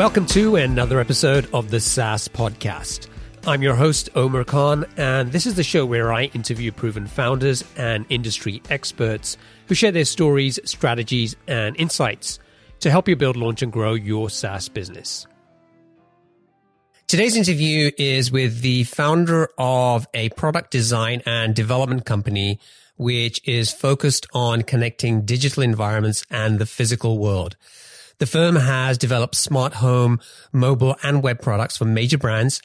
Welcome to another episode of the SaaS Podcast. I'm your host, Omer Khan, and this is the show where I interview proven founders and industry experts who share their stories, strategies, and insights to help you build, launch, and grow your SaaS business. Today's interview is with the founder of a product design and development company, which is focused on connecting digital environments and the physical world. The firm has developed smart home, mobile, and web products for major brands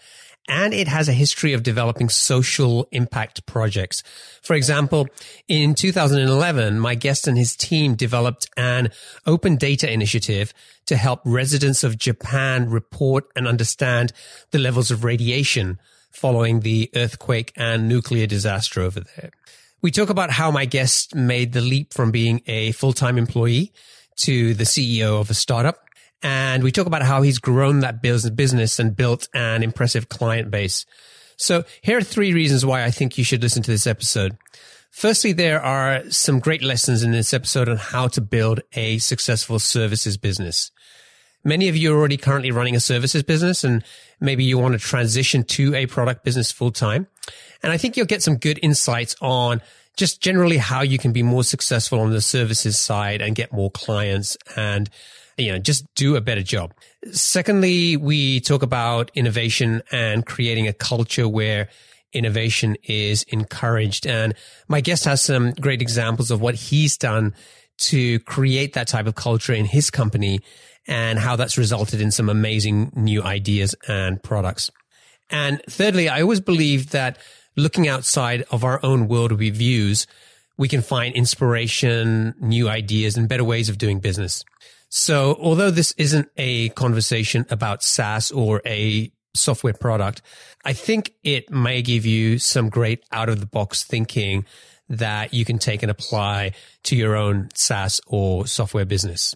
and it has a history of developing social impact projects. For example, in 2011, my guest and his team developed an open data initiative to help residents of Japan report and understand the levels of radiation following the earthquake and nuclear disaster over there. We talk about how my guest made the leap from being a full-time employee to the CEO of a startup and we talk about how he's grown that business and built an impressive client base. So here are three reasons why I think you should listen to this episode. Firstly, there are some great lessons in this episode on how to build a successful services business. Many of you are already currently running a services business and maybe you want to transition to a product business full time. And I think you'll get some good insights on just generally how you can be more successful on the services side and get more clients and you know, just do a better job. Secondly, we talk about innovation and creating a culture where innovation is encouraged. And my guest has some great examples of what he's done to create that type of culture in his company and how that's resulted in some amazing new ideas and products. And thirdly, I always believe that looking outside of our own world reviews, we can find inspiration, new ideas, and better ways of doing business. So although this isn't a conversation about SaaS or a software product, I think it may give you some great out of the box thinking that you can take and apply to your own SaaS or software business.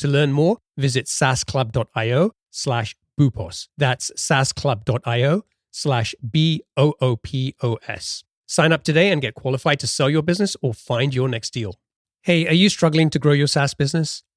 To learn more, visit saasclub.io slash boopos. That's saasclub.io slash B O O P O S. Sign up today and get qualified to sell your business or find your next deal. Hey, are you struggling to grow your SaaS business?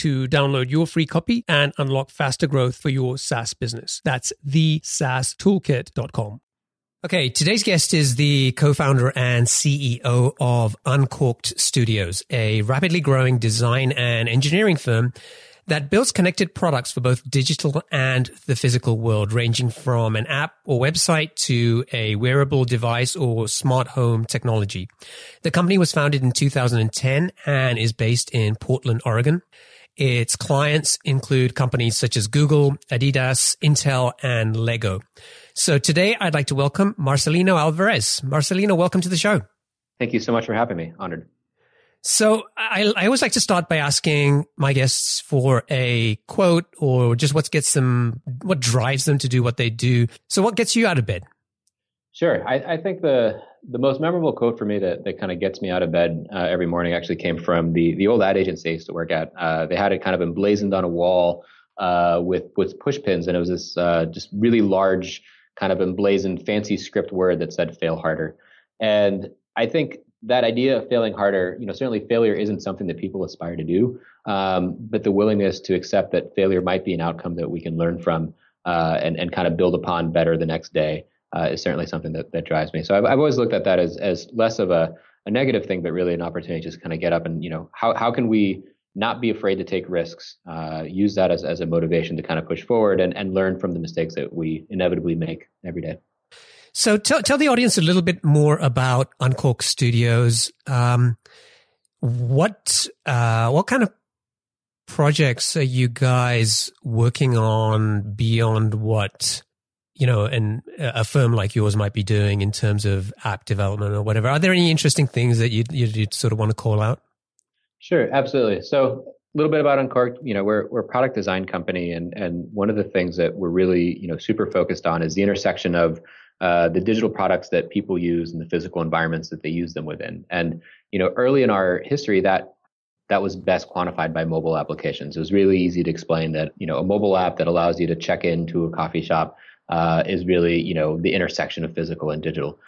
to download your free copy and unlock faster growth for your SaaS business. That's thesaastoolkit.com. Okay, today's guest is the co-founder and CEO of Uncorked Studios, a rapidly growing design and engineering firm that builds connected products for both digital and the physical world, ranging from an app or website to a wearable device or smart home technology. The company was founded in 2010 and is based in Portland, Oregon. Its clients include companies such as Google, Adidas, Intel, and Lego. So today I'd like to welcome Marcelino Alvarez. Marcelino, welcome to the show. Thank you so much for having me. Honored. So I, I always like to start by asking my guests for a quote or just what gets them, what drives them to do what they do. So what gets you out of bed? Sure. I, I think the the most memorable quote for me that, that kind of gets me out of bed uh, every morning actually came from the the old ad agency I used to work at. Uh, they had it kind of emblazoned on a wall uh, with with push pins, and it was this uh, just really large kind of emblazoned fancy script word that said "fail harder." And I think that idea of failing harder, you know, certainly failure isn't something that people aspire to do, um, but the willingness to accept that failure might be an outcome that we can learn from uh, and and kind of build upon better the next day uh, is certainly something that that drives me. So I've, I've always looked at that as as less of a a negative thing, but really an opportunity to just kind of get up and you know how how can we not be afraid to take risks, uh, use that as, as a motivation to kind of push forward and, and learn from the mistakes that we inevitably make every day. So tell, tell the audience a little bit more about Uncorked Studios. Um, what, uh, what kind of projects are you guys working on beyond what, you know, and a firm like yours might be doing in terms of app development or whatever? Are there any interesting things that you, you, you sort of want to call out? Sure, absolutely. So a little bit about Uncorked, you know, we're we're a product design company, and and one of the things that we're really you know super focused on is the intersection of uh, the digital products that people use and the physical environments that they use them within. And you know, early in our history, that that was best quantified by mobile applications. It was really easy to explain that you know a mobile app that allows you to check into a coffee shop uh, is really you know the intersection of physical and digital.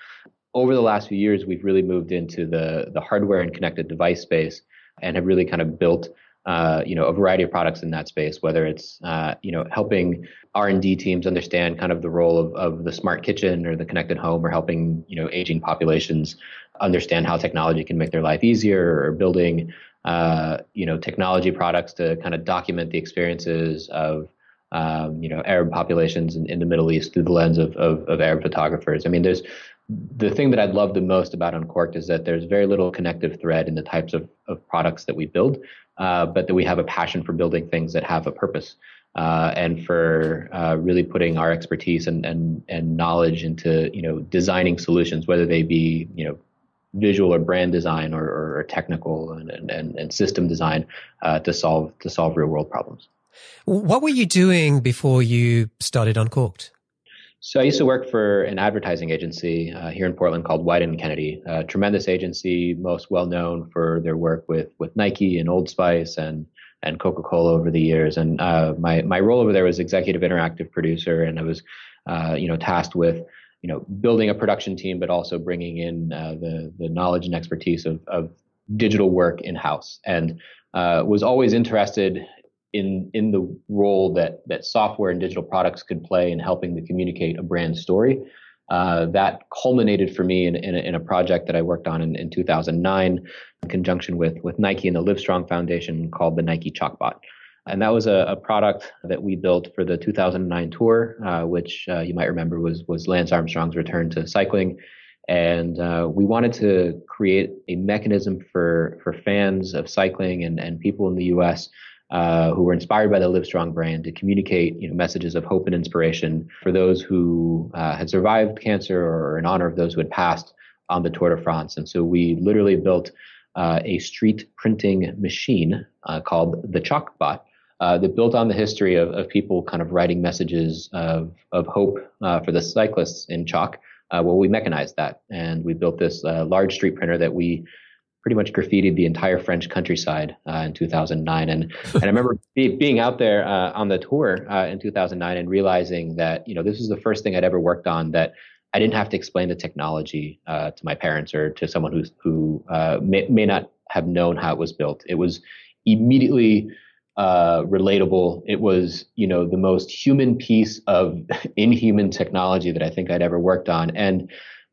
Over the last few years, we've really moved into the the hardware and connected device space and have really kind of built uh, you know a variety of products in that space whether it's uh, you know helping r&d teams understand kind of the role of, of the smart kitchen or the connected home or helping you know aging populations understand how technology can make their life easier or building uh, you know technology products to kind of document the experiences of um, you know Arab populations in, in, the Middle East through the lens of, of, of Arab photographers. I mean, there's the thing that I love the most about Uncorked is that there's very little connective thread in the types of, of products that we build, uh, but that we have a passion for building things that have a purpose uh, and for uh, really putting our expertise and, and, and knowledge into you know designing solutions, whether they be you know visual or brand design or, or technical and, and, and system design uh, to solve to solve real world problems. What were you doing before you started Uncorked? So I used to work for an advertising agency uh, here in Portland called Wieden and Kennedy, a tremendous agency, most well known for their work with with Nike and Old Spice and and Coca Cola over the years. And uh, my my role over there was executive interactive producer, and I was uh, you know tasked with you know building a production team, but also bringing in uh, the the knowledge and expertise of of digital work in house, and uh, was always interested in in the role that that software and digital products could play in helping to communicate a brand story. Uh, that culminated for me in, in, a, in, a, project that I worked on in, in 2009 in conjunction with with Nike and the Livestrong Foundation called the Nike Chalkbot. And that was a, a product that we built for the 2009 tour, uh, which uh, you might remember was was Lance Armstrong's return to cycling. And uh, we wanted to create a mechanism for for fans of cycling and, and people in the U.S uh, who were inspired by the Livestrong brand to communicate you know, messages of hope and inspiration for those who uh, had survived cancer or in honor of those who had passed on the Tour de France. And so we literally built uh, a street printing machine uh, called the Chalkbot. Uh, that built on the history of, of people kind of writing messages of, of hope uh, for the cyclists in chalk. well, we mechanized that and we built this large street printer that we pretty much graffitied the entire French countryside uh, in 2009. And, and I remember be, being out there uh, on the tour uh, in 2009 and realizing that, you know, this was the first thing I'd ever worked on that I didn't have to explain the technology uh, to my parents or to someone who's, who uh, may, may not have known how it was built. It was immediately uh, relatable. It was, you know, the most human piece of inhuman technology that I think I'd ever worked on. And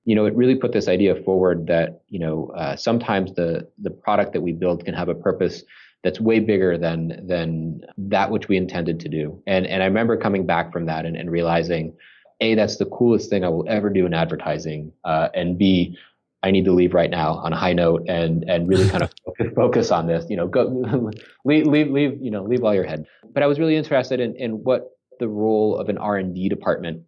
you know, it really put this idea forward that, you know, uh, sometimes the, the product that we build can have a purpose that's way bigger than, than that which we intended to do. And, and I remember coming back from that and, and realizing, A, that's the coolest thing I will ever do in advertising. Uh, and B, I need to leave right now on a high note and, and really kind of focus on this, you know, go, leave, leave, leave, you know, leave all your head. But I was really interested in, in what the role of an R&D department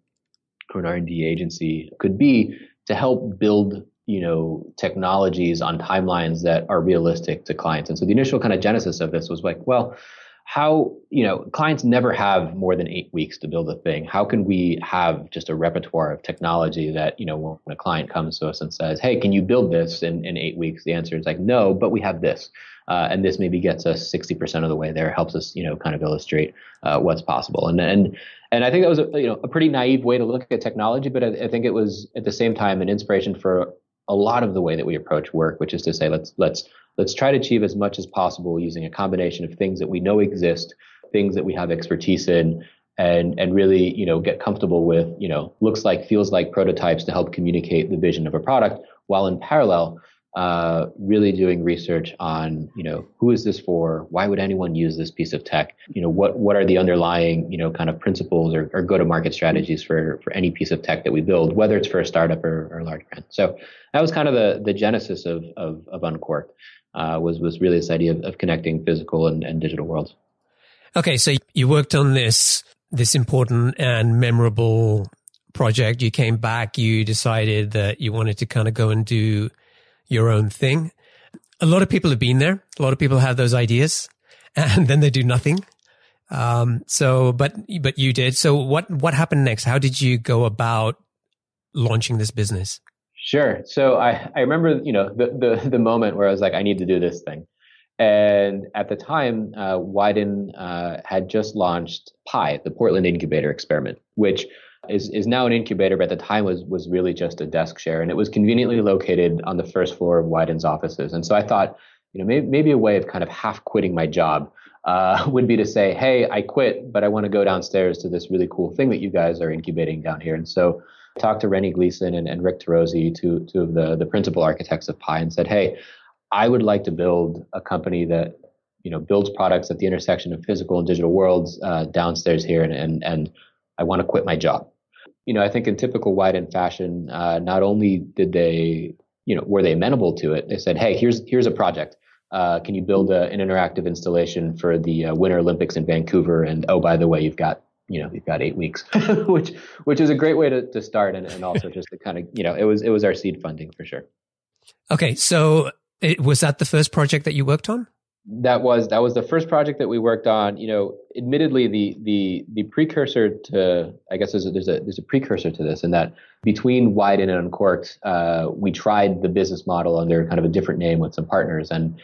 or an R&D agency could be to help build you know, technologies on timelines that are realistic to clients. And so the initial kind of genesis of this was like, well, how, you know, clients never have more than eight weeks to build a thing. How can we have just a repertoire of technology that, you know, when a client comes to us and says, hey, can you build this in, in eight weeks? The answer is like, no, but we have this. Uh, and this maybe gets us 60% of the way there, helps us, you know, kind of illustrate uh, what's possible. And, and, and I think that was a, you know, a pretty naive way to look at technology, but I, I think it was at the same time an inspiration for a lot of the way that we approach work, which is to say, let's let's let's try to achieve as much as possible using a combination of things that we know exist, things that we have expertise in, and and really you know get comfortable with you know looks like feels like prototypes to help communicate the vision of a product, while in parallel uh, really doing research on, you know, who is this for? Why would anyone use this piece of tech? You know, what what are the underlying, you know, kind of principles or, or go-to-market strategies for for any piece of tech that we build, whether it's for a startup or, or a large brand. So that was kind of the the genesis of of, of. Uh, was was really this idea of, of connecting physical and, and digital worlds. Okay, so you worked on this this important and memorable project. You came back. You decided that you wanted to kind of go and do your own thing. A lot of people have been there. A lot of people have those ideas and then they do nothing. Um, so, but, but you did. So what, what happened next? How did you go about launching this business? Sure. So I, I remember, you know, the, the, the moment where I was like, I need to do this thing. And at the time, uh, Wieden uh, had just launched PIE, the Portland Incubator Experiment, which is is now an incubator, but at the time was was really just a desk share, and it was conveniently located on the first floor of Wieden's offices. And so I thought, you know, maybe, maybe a way of kind of half quitting my job uh, would be to say, hey, I quit, but I want to go downstairs to this really cool thing that you guys are incubating down here. And so I talked to Renny Gleeson and, and Rick Turoczy, two two of the the principal architects of PIE, and said, hey, I would like to build a company that you know builds products at the intersection of physical and digital worlds uh, downstairs here, and and and I want to quit my job you know, I think in typical Wieden fashion, uh, not only did they, you know, were they amenable to it, they said, hey, here's here's a project. Uh, can you build a, an interactive installation for the uh, Winter Olympics in Vancouver? And oh, by the way, you've got you know you've got eight weeks, which which is a great way to, to start, and, and also just to kind of you know it was it was our seed funding for sure. Okay, so it, was that the first project that you worked on? That was that was the first project that we worked on. You know, admittedly, the the the precursor to I guess there's a, there's a there's a precursor to this in that between Wieden and Uncorked, uh, we tried the business model under kind of a different name with some partners, and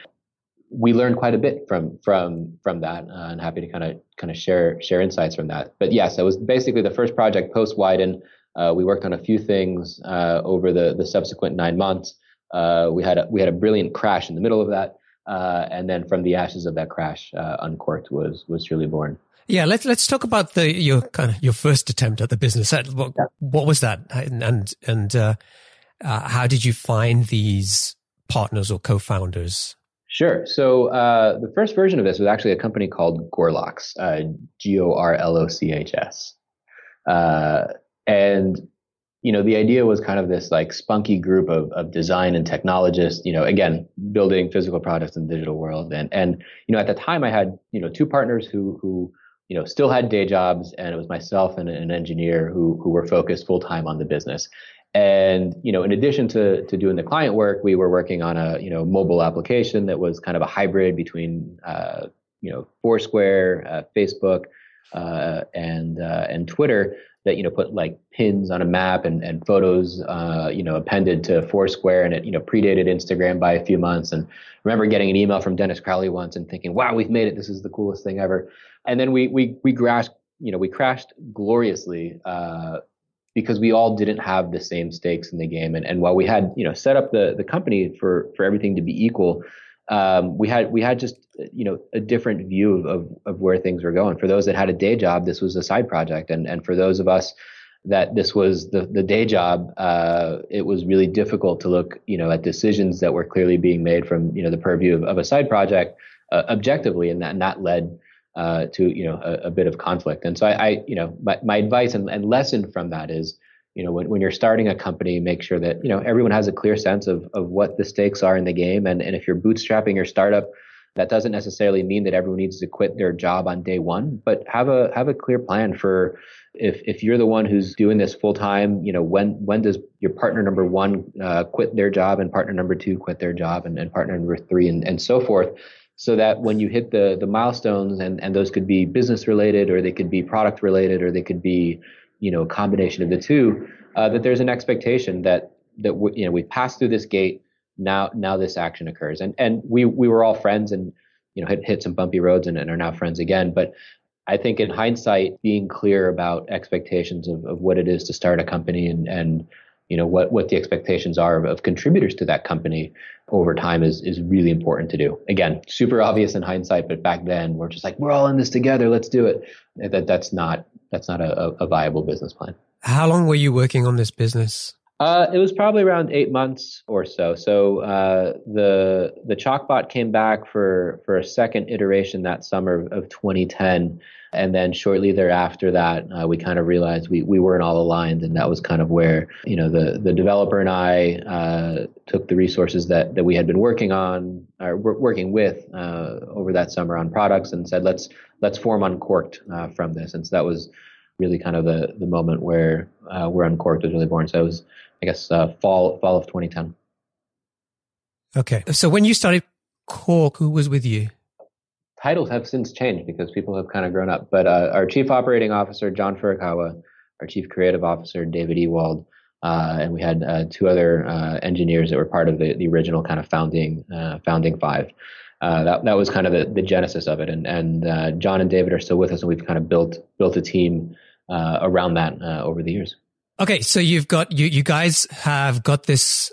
we learned quite a bit from from from that. Uh, and happy to kind of kind of share share insights from that. But yes, it was basically the first project post Wieden. Uh, we worked on a few things uh, over the the subsequent nine months. Uh, we had a, we had a brilliant crash in the middle of that. Uh, and then from the ashes of that crash, uh, Uncorked was was truly born. Yeah, let's let's talk about the your kind of your first attempt at the business. What, yeah. what was that, and and uh, uh, how did you find these partners or co-founders? Sure. So uh, the first version of this was actually a company called Gorlochs, uh, G O R L O C H S, and you know, the idea was kind of this like spunky group of, of design and technologists, you know, again, building physical products in the digital world. And, and, you know, at the time I had, you know, two partners who, who, you know, still had day jobs and it was myself and an engineer who, who were focused full time on the business. And, you know, in addition to, to doing the client work, we were working on a, you know, mobile application that was kind of a hybrid between, uh, you know, Foursquare, uh, Facebook, uh, and, uh, and Twitter that you know put like pins on a map and, and photos uh, you know appended to Foursquare and it you know predated Instagram by a few months. And I remember getting an email from Dennis Crowley once and thinking wow we've made it. This is the coolest thing ever. And then we we we crashed you know we crashed gloriously uh, because we all didn't have the same stakes in the game. And and while we had you know set up the the company for for everything to be equal um, we had we had just you know a different view of, of, of where things were going. For those that had a day job, this was a side project, and and for those of us that this was the the day job, uh, it was really difficult to look you know at decisions that were clearly being made from you know the purview of, of a side project uh, objectively, and that and that led. Uh, to you know a, a, bit of conflict, and so I, I you know my, my advice and, and lesson from that is you know, when, when you're starting a company, make sure that, you know, everyone has a clear sense of, of what the stakes are in the game. And, and if you're bootstrapping your startup, That doesn't necessarily mean that everyone needs to quit their job on day one, but have a have a clear plan for if if you're the one who's doing this full time, you know when when does your partner number one uh, quit their job and partner number two quit their job and, and partner number three and, and so forth, so that when you hit the the milestones and and those could be business related or they could be product related or they could be you know a combination of the two, uh, that there's an expectation that that you know we passed through this gate now now this action occurs. And and we we were all friends and you know hit, hit some bumpy roads and, and are now friends again. But I think in hindsight, being clear about expectations of, of what it is to start a company and, and you know what, what the expectations are of, of contributors to that company over time is is really important to do. Again, super obvious in hindsight, but back then we're just like we're all in this together. Let's do it. That that's not that's not a, a viable business plan. How long were you working on this business? Uh, it was probably around eight months or so. So uh, the the Chalkbot came back for for a second iteration that summer of 2010, and then shortly thereafter that uh, we kind of realized we we weren't all aligned, and that was kind of where you know the the developer and I uh, took the resources that that we had been working on or working with uh, over that summer on products, and said let's let's form Uncorked uh, from this, and so that was really kind of the the moment where where Uncorked was really born. So it was I guess uh, fall fall of 2010. Okay, so when you started Cork, who was with you? Titles have since changed because people have kind of grown up. But uh, our chief operating officer John Furukawa, our chief creative officer David Ewald, uh, and we had uh, two other uh, engineers that were part of the, the original kind of founding uh, founding five. that that was kind of the, the genesis of it, and and John and David are still with us, and we've kind of built built a team around that over the years. Okay, so you've got you you guys have got this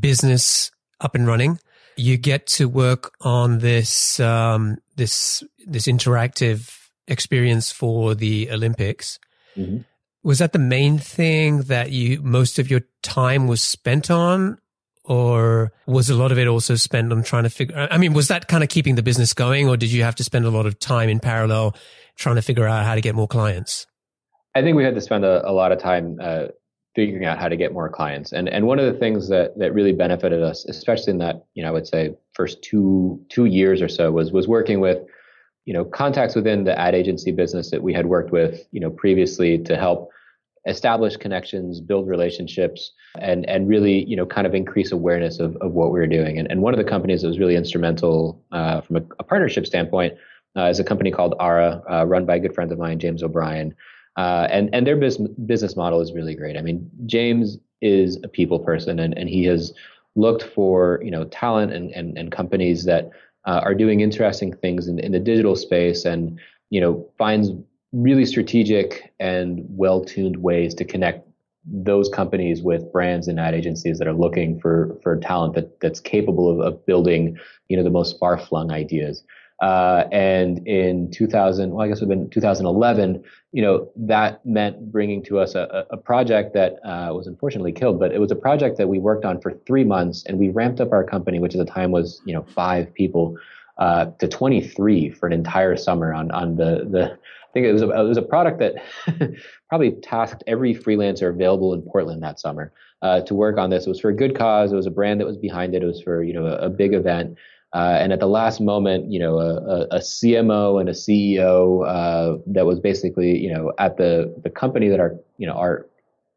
business up and running. You get to work on this um, this this interactive experience for the Olympics. Mm-hmm. Was that the main thing that you most of your time was spent on, or was a lot of it also spent on trying to figure? I mean, was that kind of keeping the business going, or did you have to spend a lot of time in parallel trying to figure out how to get more clients? I think we had to spend a, a lot of time uh, figuring out how to get more clients. And and one of the things that that really benefited us, especially in that you know I would say first two two years or so, was was working with you know contacts within the ad agency business that we had worked with you know previously to help establish connections, build relationships, and and really you know kind of increase awareness of, of what we were doing. And and one of the companies that was really instrumental uh, from a, a, partnership standpoint uh, is a company called Ara, uh, run by a good friend of mine, James O'Brien. Uh, and and their business business model is really great. I mean, James is a people person, and, and he has looked for you know talent and and, and companies that uh, are doing interesting things in, in the digital space, and you know finds really strategic and well tuned ways to connect those companies with brands and ad agencies that are looking for for talent that that's capable of, of building you know the most far flung ideas. Uh, and in 2000, well, I guess it would have been 2011, you know, that meant bringing to us a, a project that uh, was unfortunately killed, but it was a project that we worked on for three months and we ramped up our company, which at the time was, you know, five people, uh, to 23 for an entire summer on, on the, the, I think it was a, it was a product that probably tasked every freelancer available in Portland that summer uh, to work on this. It was for a good cause. It was a brand that was behind it. It was for, you know, a, a big event. Uh, and at the last moment, you know, a, a CMO and a CEO uh, that was basically, you know, at the the company that our, you know, our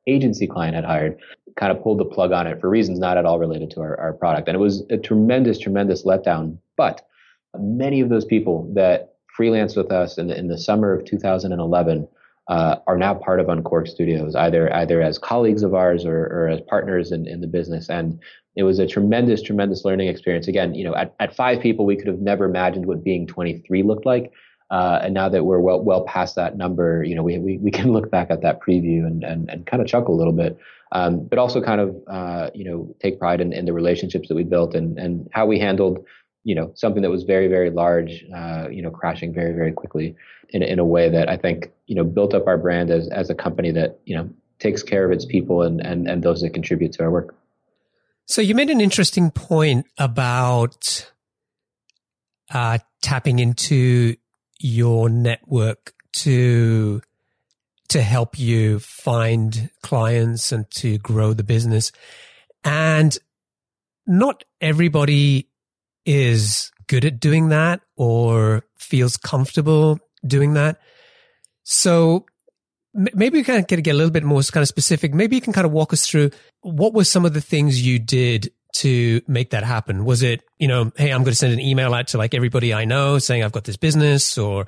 agency client had hired, kind of pulled the plug on it for reasons not at all related to our, our product. And it was a tremendous, tremendous letdown. But many of those people that freelanced with us in the, in the summer of 2011 uh, are now part of Uncorked Studios, either either as colleagues of ours or, or as partners in, in the business. And it was a tremendous, tremendous learning experience. Again, you know, at, at five people, we could have never imagined what being 23 looked like. Uh, and now that we're well, well past that number, you know, we, we, we can look back at that preview and, and, and kind of chuckle a little bit, um, but also kind of, uh, you know, take pride in, in the relationships that we built and, and how we handled, you know, something that was very, very large, uh, you know, crashing very, very quickly in, in a way that I think, you know, built up our brand as, as a company that, you know, takes care of its people and, and, and those that contribute to our work. So you made an interesting point about uh, tapping into your network to to help you find clients and to grow the business. And not everybody is good at doing that or feels comfortable doing that. So maybe we can get a little bit more kind of specific. Maybe you can kind of walk us through what were some of the things you did to make that happen? Was it, you know, hey, I'm going to send an email out to like everybody I know saying I've got this business, or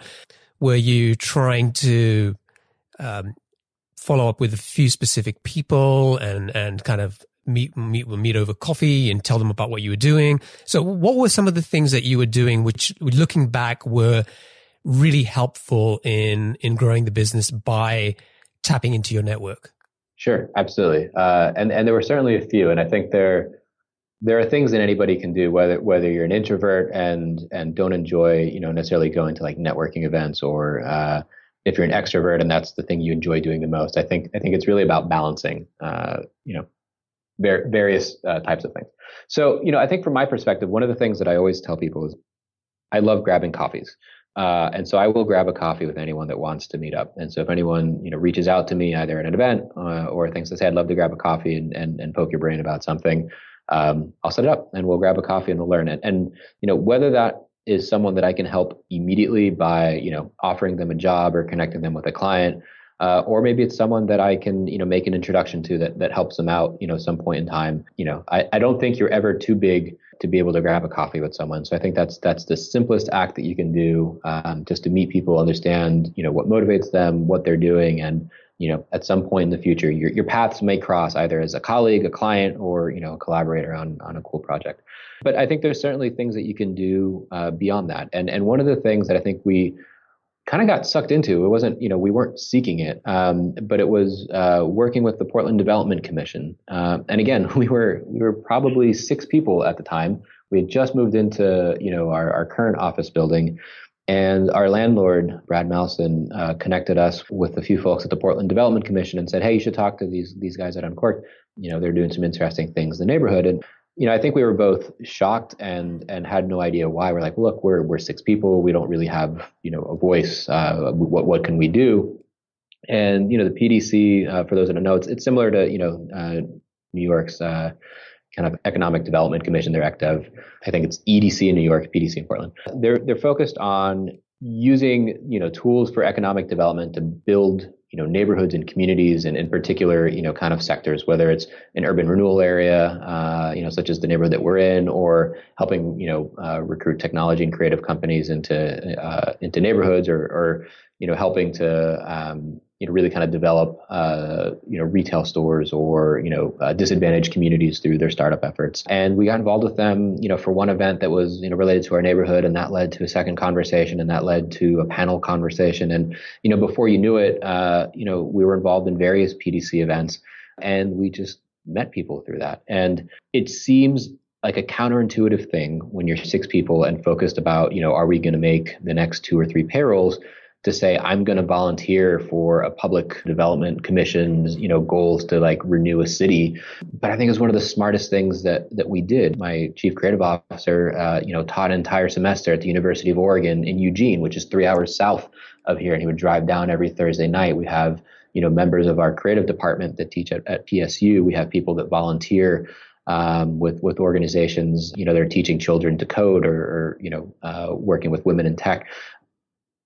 were you trying to um, follow up with a few specific people and and kind of meet meet meet over coffee and tell them about what you were doing? So, what were some of the things that you were doing, which, looking back, were really helpful in in growing the business by tapping into your network? Sure, absolutely, uh, and and there were certainly a few, and I think there there are things that anybody can do, whether whether you're an introvert and and don't enjoy, you know, necessarily going to like networking events, or uh, if you're an extrovert and that's the thing you enjoy doing the most. I think I think it's really about balancing, uh, you know, ver- various uh, types of things. So, you know, I think from my perspective, one of the things that I always tell people is I love grabbing coffees. Uh, and so I will grab a coffee with anyone that wants to meet up. And so if anyone you know reaches out to me either at an event uh, or thinks say I'd love to grab a coffee and, and, and poke your brain about something, um, I'll set it up and we'll grab a coffee and we'll learn it. And you know whether that is someone that I can help immediately by you know offering them a job or connecting them with a client, uh, or maybe it's someone that I can you know make an introduction to that that helps them out you know some point in time. You know I, I don't think you're ever too big to be able to grab a coffee with someone. So I think that's that's the simplest act that you can do um, just to meet people, understand you know what motivates them, what they're doing, and you know, at some point in the future, your, your paths may cross either as a colleague, a client, or, you know, a collaborator on, on a cool project. But I think there's certainly things that you can do uh, beyond that. And, and one of the things that I think we kind of got sucked into, it wasn't, you know, we weren't seeking it, um, but it was uh, working with the Portland Development Commission. Uh, and again, we were, we were probably six people at the time. We had just moved into, you know, our, our current office building. And our landlord, Brad Malson, uh, connected us with a few folks at the Portland Development Commission and said, "Hey, you should talk to these these guys at Uncorked. You know, they're doing some interesting things in the neighborhood." And you know, I think we were both shocked and and had no idea why. We're like, "Look, we're we're six people. We don't really have you know a voice. Uh, what what can we do?" And you know, the PDC, uh, for those that don't know, it's it's similar to you know uh, New York's uh, kind of Economic Development Commission, their ECDEV. I think it's EDC in New York, PDC in Portland. They're they're focused on using you know tools for economic development to build you know neighborhoods and communities and in particular you know kind of sectors whether it's an urban renewal area uh, you know such as the neighborhood that we're in or helping you know uh, recruit technology and creative companies into uh, into neighborhoods or, or you know helping to um, you know really kind of develop uh, you know retail stores or you know uh, disadvantaged communities through their startup efforts. And we got involved with them you know for one event that was you know related to our neighborhood, and that led to a second conversation, and that led to a panel conversation. And you know before you knew it, uh, you know we were involved in various PDC events, and we just met people through that. And it seems like a counterintuitive thing when you're six people and focused about you know are we going to make the next two or three payrolls to say I'm going to volunteer for a public development commission's you know goals to like renew a city. But I think it's one of the smartest things that that we did. My chief creative officer, uh, you know, taught an entire semester at the University of Oregon in Eugene, which is three hours south of here, and he would drive down every Thursday night. We have you know members of our creative department that teach at, at PSU. We have people that volunteer. Um, with with organizations, you know, they're teaching children to code or, or you know, uh, working with women in tech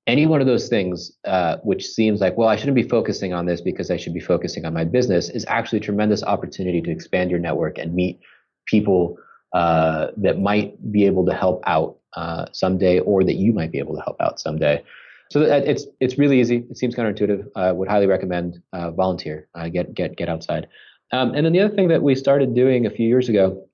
any one of those things, uh, which seems like, well, I shouldn't be focusing on this because I should be focusing on my business, is actually a tremendous opportunity to expand your network and meet people uh, that might be able to help out uh, someday, or that you might be able to help out someday. So it's it's really easy. It seems counterintuitive. I would highly recommend uh, volunteer, uh, get get get outside. Um, and then the other thing that we started doing a few years ago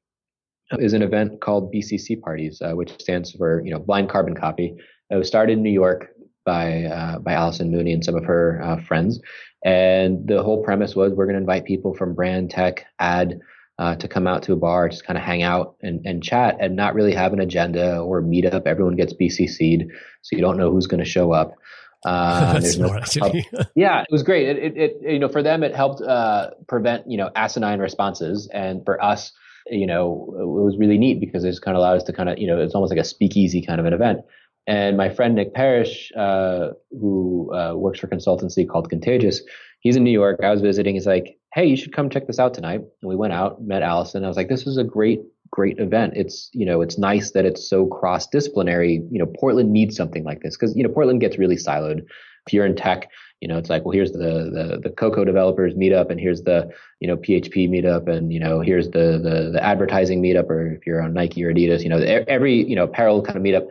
is an event called BCC parties, uh, which stands for you know blind carbon copy. It was started in New York by uh, by Allison Mooney and some of her uh, friends. And the whole premise was we're going to invite people from brand, tech, ad uh, to come out to a bar, just kind of hang out and, and chat, and not really have an agenda or meet up. Everyone gets BCC'd, so you don't know who's going to show up. Uh, no yeah, it was great. It, it, it, you know, for them, it helped uh, prevent you know asinine responses, and for us, you know, it was really neat because it just kind of allowed us to kind of you know, it's almost like a speakeasy kind of an event. And my friend Nick Parish, uh, who uh, works for consultancy called Contagious, he's in New York. I was visiting. He's like, "Hey, you should come check this out tonight." And we went out, met Allison. I was like, "This is a great great event. It's, you know, it's nice that it's so cross disciplinary. You know, Portland needs something like this because, you know, Portland gets really siloed. If you're in tech, you know, it's like, well, here's the, the, the Cocoa developers meetup and here's the, you know, PHP meetup and, you know, here's the, the, the advertising meetup or if you're on Nike or Adidas, you know, every, you know, apparel kind of meetup.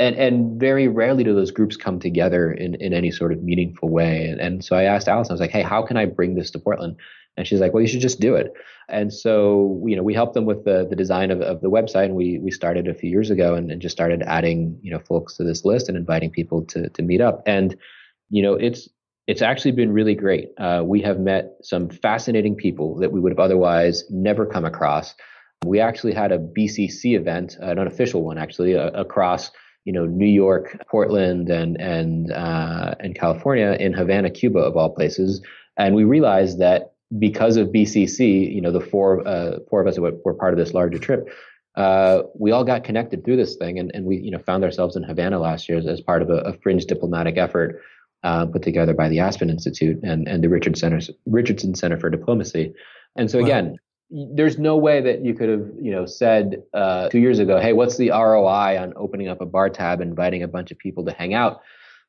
And, and very rarely do those groups come together in, in any sort of meaningful way. And, and so I asked Alice, I was like, hey, how can I bring this to Portland? And she's like, well, you should just do it. And so, you know, we helped them with the, the design of, of the website and we, we started a few years ago and, and just started adding, you know, folks to this list and inviting people to, to meet up. And, you know, it's, it's actually been really great. Uh, we have met some fascinating people that we would have otherwise never come across. We actually had a BCC event, an unofficial one actually, uh, across you know New York, Portland, and and uh, and California in Havana, Cuba, of all places. And we realized that because of BCC, you know, the four uh, four of us were, were part of this larger trip. Uh, we all got connected through this thing, and, and we you know found ourselves in Havana last year as, as part of a, a, fringe diplomatic effort uh, put together by the Aspen Institute and and the Richard Center, Richardson Center for Diplomacy. And so again, wow. There's no way that you could have you know said uh, two years ago, hey, what's the ROI on opening up a bar tab, inviting a bunch of people to hang out?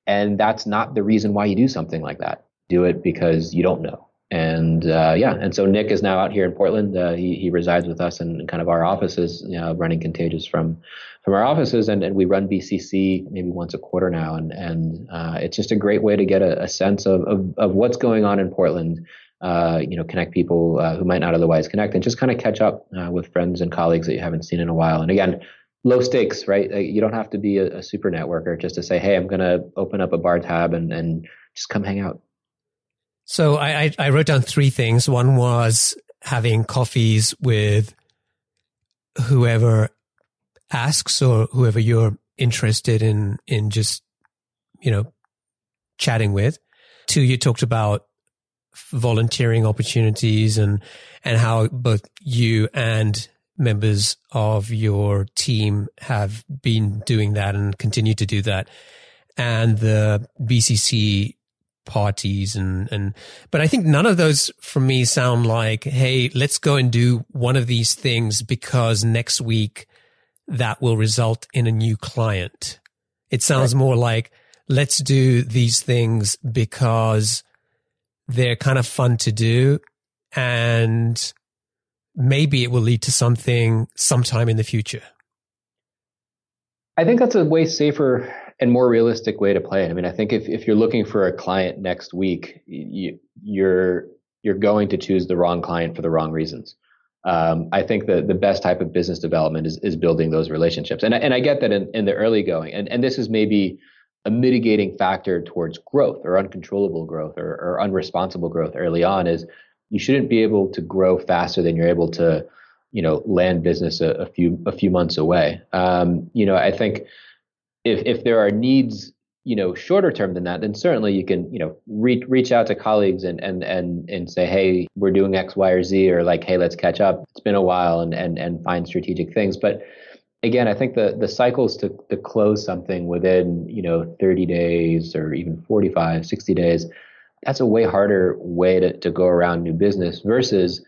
And that's not the reason why you do something like that. Do it because you don't know and uh, yeah, and so Nick is now out here in Portland. Uh, he he resides with us in kind of our offices, you know, running Contagious from from our offices, and, and we run BCC maybe once a quarter now, and and uh, it's just a great way to get a, a sense of, of, of what's going on in Portland. Uh, you know, connect people uh, who might not otherwise connect, and just kind of catch up uh, with friends and colleagues that you haven't seen in a while. And again, low stakes, right? You don't have to be a, a super networker just to say, hey, I'm going to open up a bar tab and and just come hang out. So I, I wrote down three things. One was having coffees with whoever asks or whoever you're interested in, in just, you know, chatting with. Two, you talked about volunteering opportunities and, and how both you and members of your team have been doing that and continue to do that. And the BCC parties and, and, but I think none of those for me sound like, Hey, let's go and do one of these things because next week that will result in a new client. It sounds right. more like, let's do these things because they're kind of fun to do and maybe it will lead to something sometime in the future. I think that's a way safer and more realistic way to play it. I mean, I think if, if you're looking for a client next week, you, you're you're going to choose the wrong client for the wrong reasons. Um, I think the the best type of business development is is building those relationships, and and I get that in, in the early going, and and this is maybe a mitigating factor towards growth or uncontrollable growth or, or unresponsible growth early on is you shouldn't be able to grow faster than you're able to you know land business a, a few a few months away. Um, you know, I think if if there are needs you know shorter term than that then certainly you can you know reach reach out to colleagues and and and and say hey we're doing x y or z or like hey let's catch up it's been a while and and and find strategic things but again i think the the cycles to to close something within you know 30 days or even 45 60 days that's a way harder way to, to go around new business versus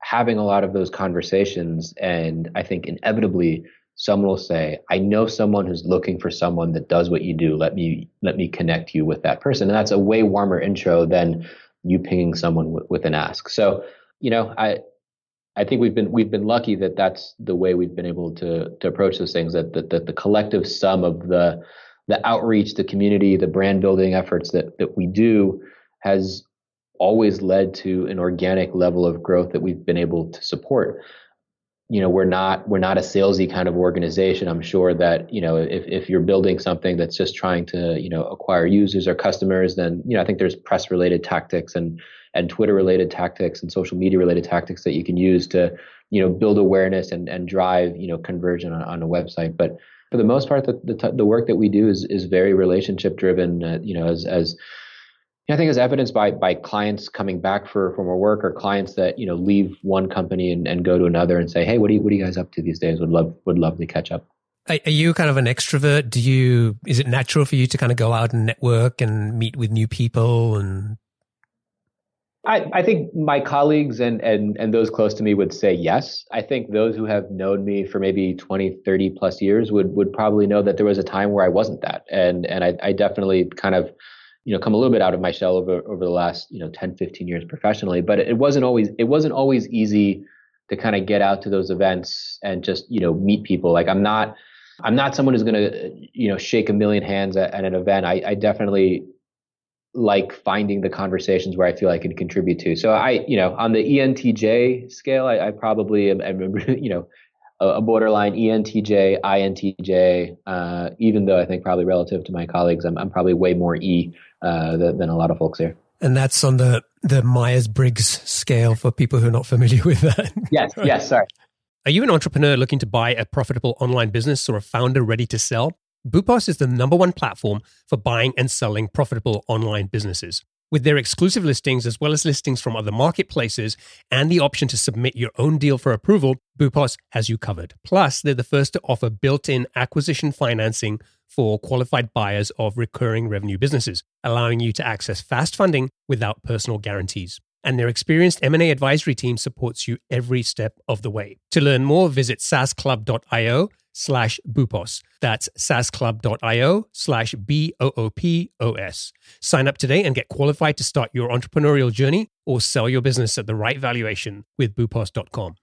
having a lot of those conversations and i think inevitably someone will say, I know someone who's looking for someone that does what you do. Let me, let me connect you with that person. And that's a way warmer intro than you pinging someone with an ask. So, you know, I, I think we've been, we've been lucky that that's the way we've been able to, to approach those things that, that, that the collective sum of the, the outreach, the community, the brand building efforts that, that we do has always led to an organic level of growth that we've been able to support you know we're not we're not a salesy kind of organization. I'm sure that you know if, if you're building something that's just trying to you know acquire users or customers then you know i think there's press related tactics and and twitter related tactics and social media related tactics that you can use to you know build awareness and and drive you know conversion on, on a website. But for the most part the the, the work that we do is is very relationship driven uh, you know as as I think as evidenced by by clients coming back for for more work or clients that you know leave one company and, and go to another and say, hey, what are you what are you guys up to these days? Would love would love to catch up. Are, are you kind of an extrovert? Do you is it natural for you to kind of go out and network and meet with new people and? I, I think my colleagues and, and, and those close to me would say yes. I think those who have known me for maybe 20, 30 plus years would, would probably know that there was a time where I wasn't that. And, and I, I definitely kind of, you know, come a little bit out of my shell over, over the last, you know, 10, 15 years professionally, but it wasn't always, it wasn't always easy to kind of get out to those events and just, you know, meet people. Like I'm not, I'm not someone who's going to, you know, shake a million hands at, at an event. I, I definitely like finding the conversations where I feel I can contribute to. So I, you know, on the ENTJ scale, I, I probably am, am, you know, a, borderline ENTJ, INTJ. Uh, even though I think probably relative to my colleagues, I'm, I'm probably way more E uh, than, than a lot of folks here. And that's on the the Myers Briggs scale for people who are not familiar with that. Yes, yes. Sorry. Are you an entrepreneur looking to buy a profitable online business or a founder ready to sell? Boopos is the number one platform for buying and selling profitable online businesses. With their exclusive listings, as well as listings from other marketplaces, and the option to submit your own deal for approval, Boopos has you covered. Plus, they're the first to offer built in acquisition financing for qualified buyers of recurring revenue businesses, allowing you to access fast funding without personal guarantees. And their experienced M&A advisory team supports you every step of the way. To learn more, visit saasclub.io slash Boopos. That's saasclub.io slash B-O-O-P-O-S. Sign up today and get qualified to start your entrepreneurial journey or sell your business at the right valuation with Boopos.com.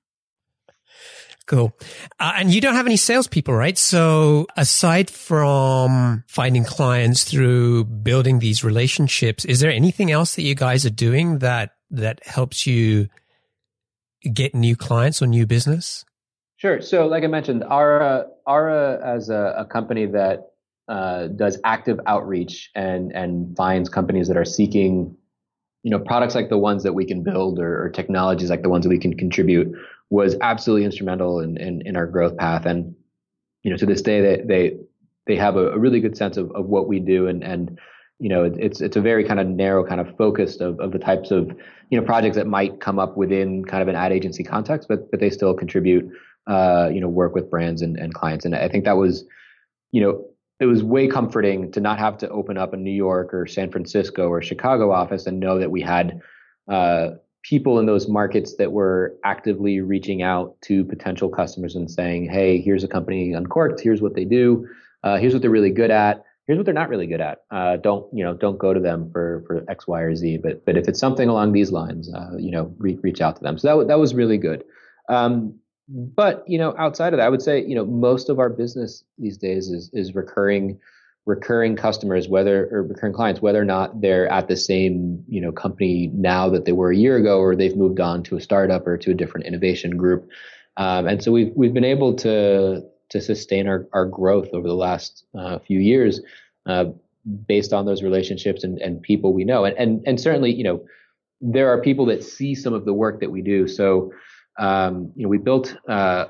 Cool. Uh, and you don't have any salespeople, right? So aside from finding clients through building these relationships, is there anything else that you guys are doing that, that helps you get new clients or new business? Sure. So, like I mentioned, Ara, Aura as a, a company that uh, does active outreach and and finds companies that are seeking, you know, products like the ones that we can build or, or technologies like the ones that we can contribute was absolutely instrumental in, in, in our growth path. And you know, to this day, they they they have a, a really good sense of, of what we do and and you know, it's it's a very kind of narrow kind of focused of, of the types of you know projects that might come up within kind of an ad agency context, but but they still contribute uh, you know, work with brands and, and clients. And I think that was, you know, it was way comforting to not have to open up a New York or San Francisco or Chicago office and know that we had uh, people in those markets that were actively reaching out to potential customers and saying, "Hey, here's a company uncorked. Here's what they do. Uh, here's what they're really good at. Here's what they're not really good at. Uh, don't you know? Don't go to them for for X, Y, or Z. But but if it's something along these lines, uh, you know, re- reach out to them. So that that was really good. Um, but you know, outside of that, I would say you know most of our business these days is is recurring recurring customers, whether or recurring clients, whether or not they're at the same you know company now that they were a year ago, or they've moved on to a startup or to a different innovation group. Um, and so we've we've been able to to sustain our, our growth over the last uh, few years uh, based on those relationships and, and people we know. And, and and certainly, you know, there are people that see some of the work that we do. So um, you know, we built uh,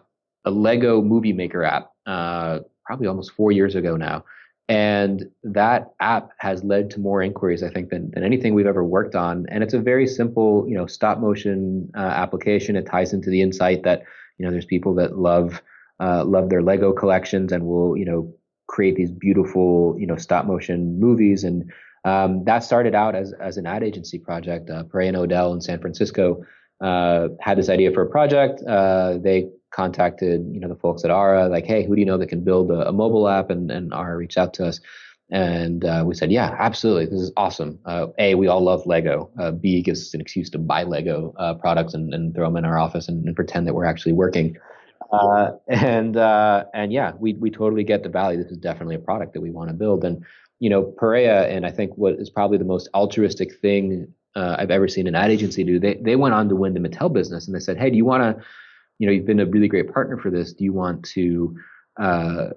a Lego Movie Maker app uh, probably almost four years ago now, and that app has led to more inquiries, I think, than, than anything we've ever worked on. And it's a very simple, you know, stop motion uh, application. It ties into the insight that you know there's people that love uh, love their Lego collections and will you know create these beautiful you know stop motion movies and um, that started out as as an ad agency project. Uh, Pereira and O'Dell in San Francisco uh, had this idea for a project. Uh, they contacted, you know, the folks at Ara, like, hey, who do you know that can build a, a mobile app? And, and Aura reached out to us. And uh, we said, yeah, absolutely. This is awesome. Uh, a, we all love Lego. Uh, B, gives us an excuse to buy Lego uh, products and, and, throw them in our office and, and pretend that we're actually working. and and yeah, we we totally get the value. This is definitely a product that we want to build. And you know, Pereira, and I think what is probably the most altruistic thing uh, I've ever seen an ad agency do. They they went on to win the Mattel business, and they said, "Hey, do you want to, you know, you've been a really great partner for this. Do you want to uh,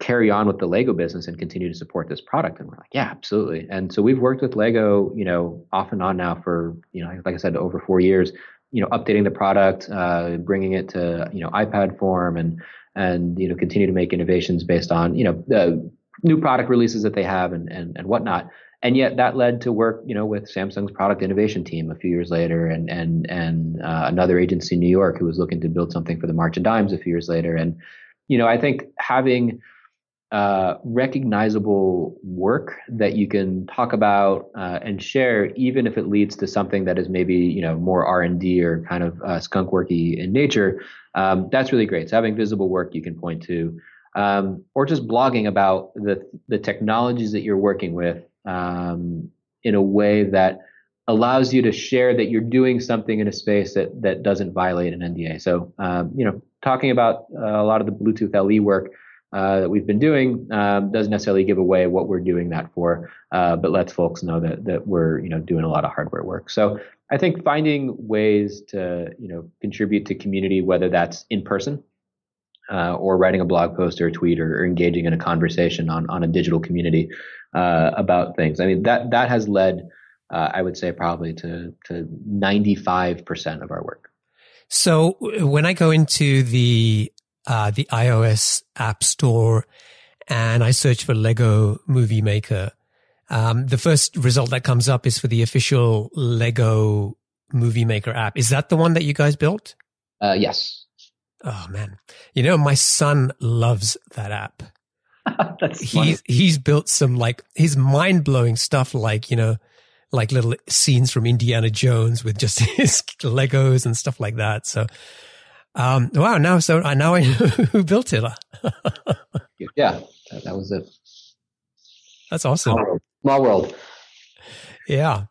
carry on with the Lego business and continue to support this product?" And we're like, "Yeah, absolutely." And so we've worked with Lego, you know, off and on now for you know, like I said, over four years. You know, updating the product, uh, bringing it to you know iPad form, and and you know continue to make innovations based on you know the new product releases that they have and and, and whatnot and yet that led to work, you know, with Samsung's product innovation team a few years later, and and and uh, another agency in New York who was looking to build something for the March of Dimes a few years later. And you know, I think having uh, recognizable work that you can talk about uh, and share, even if it leads to something that is maybe you know more R and D or kind of uh, skunk worky in nature. Um, that's really great. So having visible work you can point to, um, or just blogging about the the technologies that you're working with um, in a way that allows you to share that you're doing something in a space that that doesn't violate an NDA. So um, you know, talking about uh, a lot of the Bluetooth LE work uh, that we've been doing um, doesn't necessarily give away what we're doing that for, uh, but lets folks know that that we're you know doing a lot of hardware work. So I think finding ways to you know contribute to community, whether that's in person uh, or writing a blog post or a tweet or, or, engaging in a conversation on on a digital community uh, about things. I mean that that has led, uh, I would say, probably to to ninety five percent of our work. So when I go into the uh, the iOS App Store and I search for Lego Movie Maker. Um, the first result that comes up is for the official Lego Movie Maker app. Is that the one that you guys built? Uh, yes. Oh man, you know my son loves that app. That's he's he's built some like his mind blowing stuff, like you know, like little scenes from Indiana Jones with just his Legos and stuff like that. So um, wow. Now, so I now I know who built it. yeah, that, was it. That's awesome. Small world. Small world. Yeah.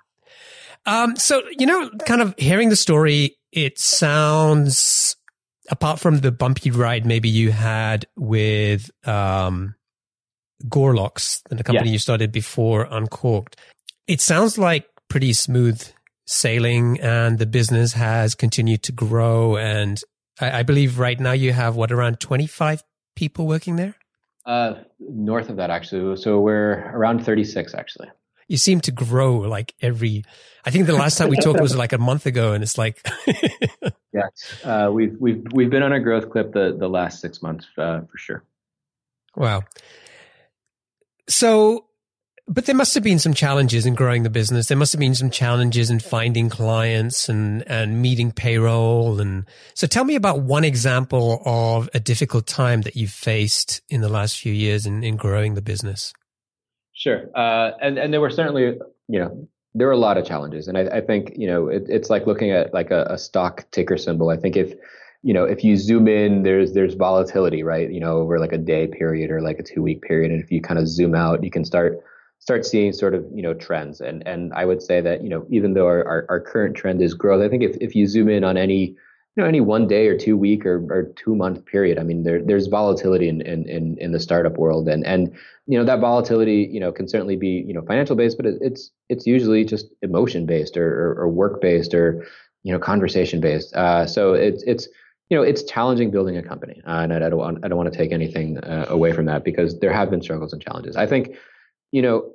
Um, so, you know, kind of hearing the story, it sounds, apart from the bumpy ride maybe you had with, um, Gorlochs, the company yeah. you started before Uncorked, it sounds like pretty smooth sailing and the business has continued to grow and I, I believe right now you have what around 25 people working there? Uh, north of that, actually. So we're around 36, actually. You seem to grow like every. I think the last time we talked was like a month ago, and it's like. yes, uh, we've we've we've been on a growth clip the the last six months uh, for sure. Wow. So but there must have been some challenges in growing the business. There must have been some challenges in finding clients and, and meeting payroll. And so tell me about one example of a difficult time that you've faced in the last few years in, in growing the business. Sure. Uh, and, and there were certainly, you know, there were a lot of challenges. And I, I think, you know, it, it's like looking at like a, a stock ticker symbol. I think if, you know, if you zoom in, there's there's volatility, right? You know, over like a day period or like a two week period. And if you kind of zoom out, you can start start seeing sort of you know trends and and I would say that you know even though our, our, our, current trend is growth I think if, if you zoom in on any you know any one day or two week or, or two month period I mean there there's volatility in, in in in the startup world and and you know that volatility you know can certainly be you know financial based but it's it's usually just emotion based or, or, or work based or you know conversation based uh, so it's it's you know it's challenging building a company uh, and I, I, don't want I don't want to take anything uh, away from that because there have been struggles and challenges. I think you know,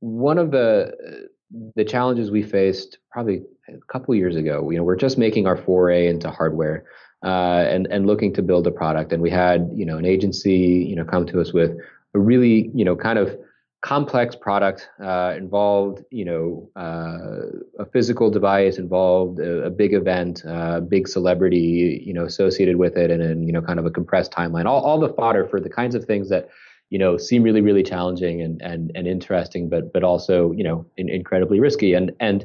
one of the the challenges we faced probably a couple years ago, you know, we're just making our foray into hardware uh, and and looking to build a product, and we had you know an agency you know come to us with a really you know kind of complex product uh, involved you know uh, a physical device involved a, a big event uh, big celebrity you know associated with it and, and you know kind of a compressed timeline. All, all the fodder for the kinds of things that you know seem really really challenging and and and interesting but but also you know in, incredibly risky. And and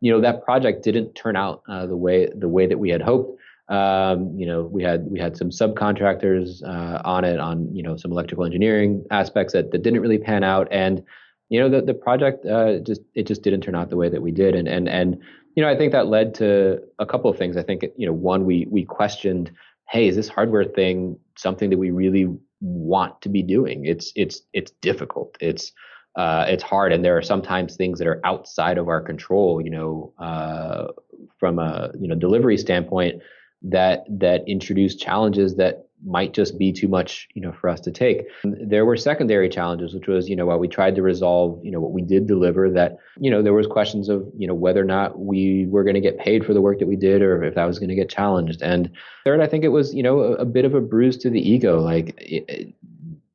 you know that project didn't turn out uh, the way the way that we had hoped um, you know we had we had some subcontractors uh, on it on you know some electrical engineering aspects that, that didn't really pan out and you know the the project uh, just it just didn't turn out the way that we did and and and you know I think that led to a couple of things I think you know one we we questioned hey is this hardware thing something that we really want to be doing. It's it's it's difficult. It's uh, it's hard, and there are sometimes things that are outside of our control. You know, uh, from a you know delivery standpoint, that that introduce challenges that might just be too much, you know, for us to take. There were secondary challenges, which was, you know, while we tried to resolve, you know, what we did deliver, that, you know, there was questions of, you know, whether or not we were going to get paid for the work that we did, or if that was going to get challenged. And third, I think it was, you know, a, a bit of a bruise to the ego, like.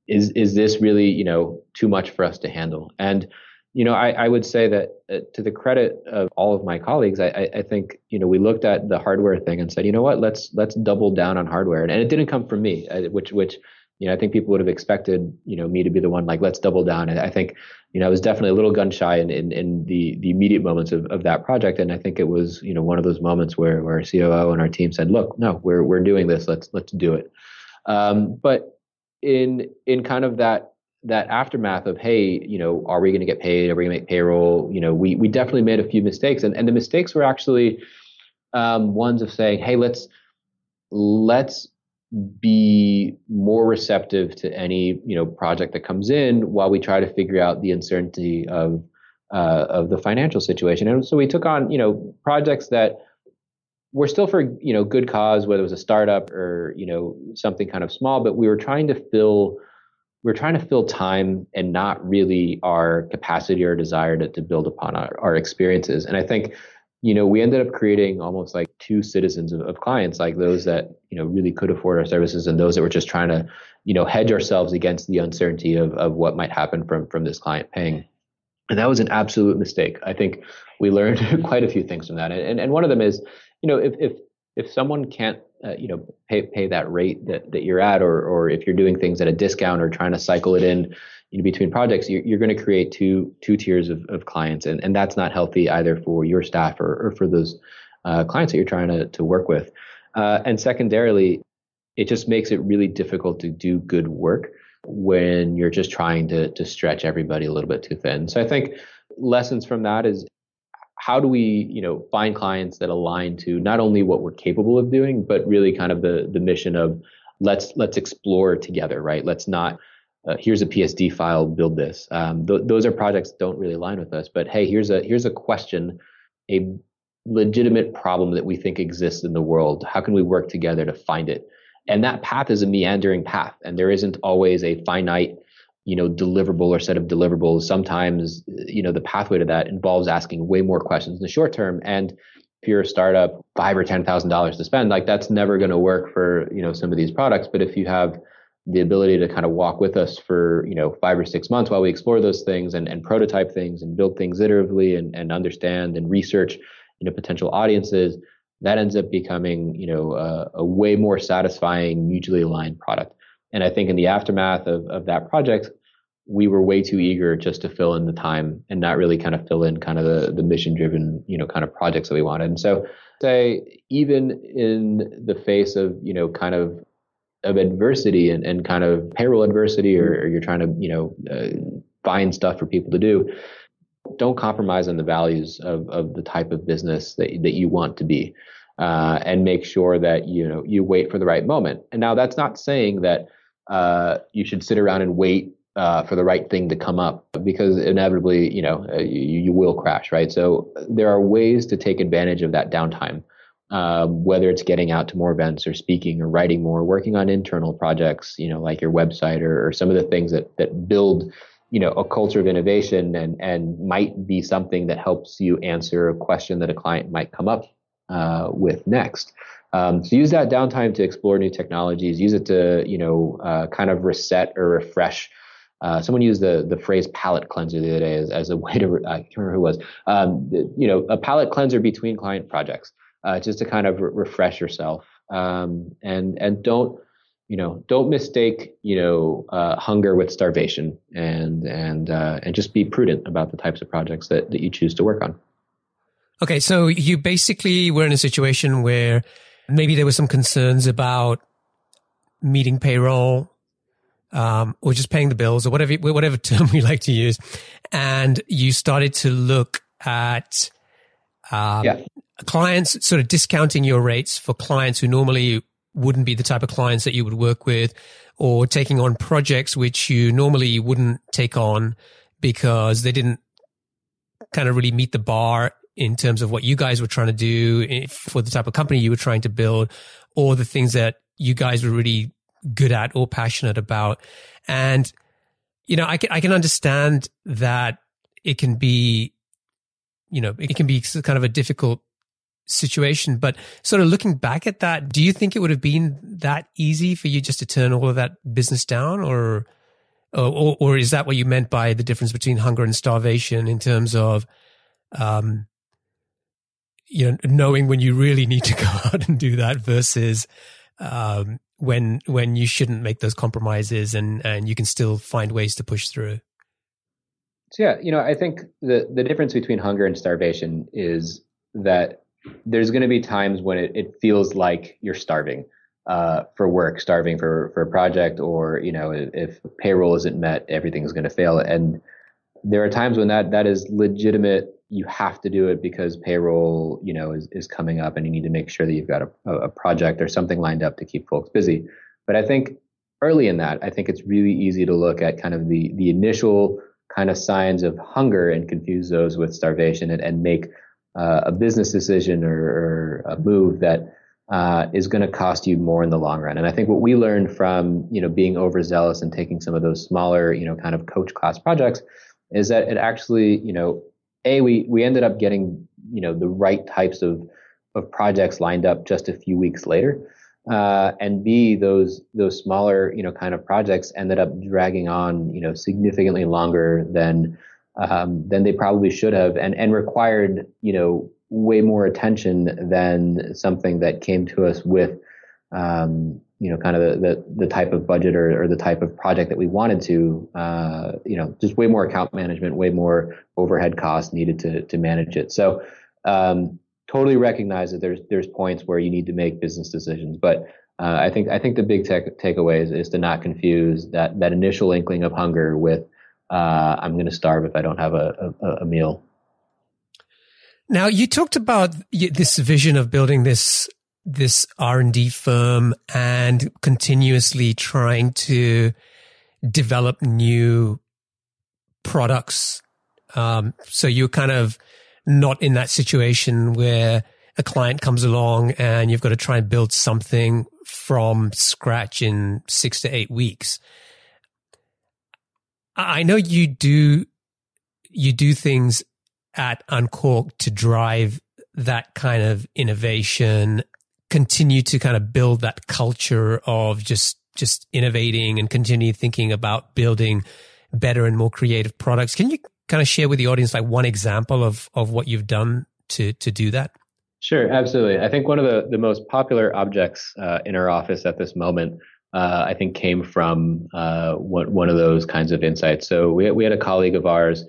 is is this really you know too much for us to handle and you know, I, I would say that uh, to the credit of all of my colleagues, I, I, think you know we looked at the hardware thing and said, you know what, let's let's double down on hardware, and, and it didn't come from me, uh, which which You know, I think people would have expected, you know, me to be the one like, let's double down. And I think, you know, I was definitely a little gun shy in, in, in the, the immediate moments of, of that project. And I think it was, you know, one of those moments where, where COO and our team said, look, no, we're, we're doing this. Let's, let's do it. Um, but in, in kind of that, that aftermath of, hey, you know, are we going to get paid? Are we going to make payroll? You know, we, we definitely made a few mistakes and, and the mistakes were actually, um, ones of saying, hey, let's, let's be more receptive to any you know project that comes in while we try to figure out the uncertainty of uh, of the financial situation. And so we took on you know projects that were still for you know good cause, whether it was a startup or you know something kind of small, but we were trying to fill we are trying to fill time and not really our capacity or desire to, to build upon our, our experiences. And I think you know, we ended up creating almost like two citizens of, of, clients, like those that, you know, really could afford our services and those that were just trying to, you know, hedge ourselves against the uncertainty of, of what might happen from, from this client paying. And that was an absolute mistake. I think we learned quite a few things from that. And, and one of them is, you know, if, if, if someone can't, uh, you know, pay, pay that rate that, that you're at, or, or if you're doing things at a discount or trying to cycle it in, you know, between projects, you're, you're going to create two two tiers of, of clients, and, and that's not healthy either for your staff or, or for those uh, clients that you're trying to, to work with. Uh, and secondarily, it just makes it really difficult to do good work when you're just trying to to stretch everybody a little bit too thin. So I think lessons from that is how do we you know find clients that align to not only what we're capable of doing, but really kind of the the mission of let's let's explore together, right? Let's not uh, here's a PSD file, build this. Um, th- those are projects that don't really align with us. But hey, here's a here's a question, a legitimate problem that we think exists in the world. How can we work together to find it? And that path is a meandering path, and there isn't always a finite, you know, deliverable or set of deliverables. Sometimes, you know, the pathway to that involves asking way more questions in the short term. And if you're a startup, five or ten thousand dollars to spend, like that's never going to work for you know some of these products. But if you have the ability to kind of walk with us for you know five or six months while we explore those things and, and prototype things and build things iteratively and, and understand and research you know potential audiences that ends up becoming you know a, a way more satisfying mutually aligned product and i think in the aftermath of, of that project we were way too eager just to fill in the time and not really kind of fill in kind of the, the mission driven you know kind of projects that we wanted. And so say even in the face of you know kind of of adversity and, and kind of payroll adversity or, or you're trying to you know uh, find stuff for people to do don't compromise on the values of, of the type of business that, that you want to be uh, and make sure that you know you wait for the right moment. And now that's not saying that uh, you should sit around and wait uh, for the right thing to come up because inevitably you know uh, you, you will crash right so there are ways to take advantage of that downtime um, whether it's getting out to more events or speaking or writing more, working on internal projects, you know, like your website or, or some of the things that that build, you know, a culture of innovation and and might be something that helps you answer a question that a client might come up uh, with next. Um, so use that downtime to explore new technologies. Use it to you know uh, kind of reset or refresh. Uh, someone used the the phrase palate cleanser the other day as, as a way to I can't remember who it was. Um, you know, a palate cleanser between client projects uh, just to kind of re- refresh yourself. Um, and and don't you know don't mistake you know uh, hunger with starvation, and and uh, and just be prudent about the types of projects that that you choose to work on. Okay, so you basically were in a situation where maybe there were some concerns about meeting payroll um, or just paying the bills or whatever whatever term we like to use, and you started to look at um, yeah. clients sort of discounting your rates for clients who normally wouldn't be the type of clients that you would work with or taking on projects which you normally wouldn't take on because they didn't kind of really meet the bar in terms of what you guys were trying to do for the type of company you were trying to build or the things that you guys were really good at or passionate about. And, you know, I can, I can understand that it can be, you know, it can be kind of a difficult situation. But sort of looking back at that, do you think it would have been that easy for you just to turn all of that business down or, or, or is that what you meant by the difference between hunger and starvation in terms of, um, you know, knowing when you really need to go out and do that versus, um, when when you shouldn't make those compromises and and you can still find ways to push through. So yeah you know i think the the difference between hunger and starvation is that there's going to be times when it, it feels like you're starving uh, for work starving for for a project or you know if, payroll isn't met everything's going to fail. And there are times when that that is legitimate you have to do it because payroll, you know, is, is coming up and you need to make sure that you've got a, a project or something lined up to keep folks busy. But I think early in that, I think it's really easy to look at kind of the, the initial kind of signs of hunger and confuse those with starvation and, and make uh, a business decision or, or a move that uh, is going to cost you more in the long run. And I think what we learned from, you know, being overzealous and taking some of those smaller, you know, kind of coach class projects is that it actually, you know, a we we ended up getting you know the right types of of projects lined up just a few weeks later. Uh, and B, those those smaller, you know, kind of projects ended up dragging on, you know, significantly longer than um, than they probably should have, and and required, you know, way more attention than something that came to us with, um, you know, kind of the, the, the type of budget or, or, the type of project that we wanted to, uh, you know, just way more account management, way more overhead costs needed to, to manage it. So, um, totally recognize that there's, there's points where you need to make business decisions, but, uh, I think, I think the big tech, takeaway is, is to not confuse that, that initial inkling of hunger with, uh, I'm going to starve if I don't have a, a, a meal. Now you talked about this vision of building this this R&D firm and continuously trying to develop new products. Um, so you're kind of not in that situation where a client comes along and you've got to try and build something from scratch in six to eight weeks. I know you do, you do things at Uncork to drive that kind of innovation continue to kind of build that culture of just just innovating and continue thinking about building better and more creative products. Can you kind of share with the audience like one example of of what you've done to to do that? Sure, absolutely. I think one of the, the most popular objects uh, in our office at this moment, uh, I think, came from uh, one, one of those kinds of insights. So we, we had a colleague of ours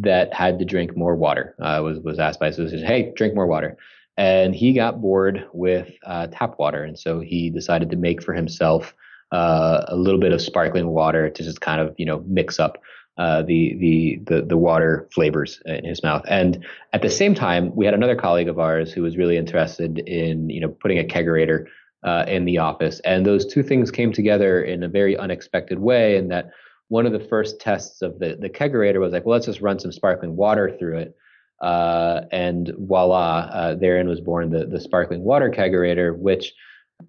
that had to drink more water. Uh, was was asked by his physician, "Hey, drink more water." And he got bored with uh, tap water, and so he decided to make for himself uh, a little bit of sparkling water to just kind of you know mix up uh, the, the the the water flavors in his mouth. And at the same time, we had another colleague of ours who was really interested in you know putting a kegerator uh, in the office, and those two things came together in a very unexpected way. In that one of the first tests of the the kegerator was like, well, let's just run some sparkling water through it. Uh, and voila, uh, therein was born the, the sparkling water kegerator, which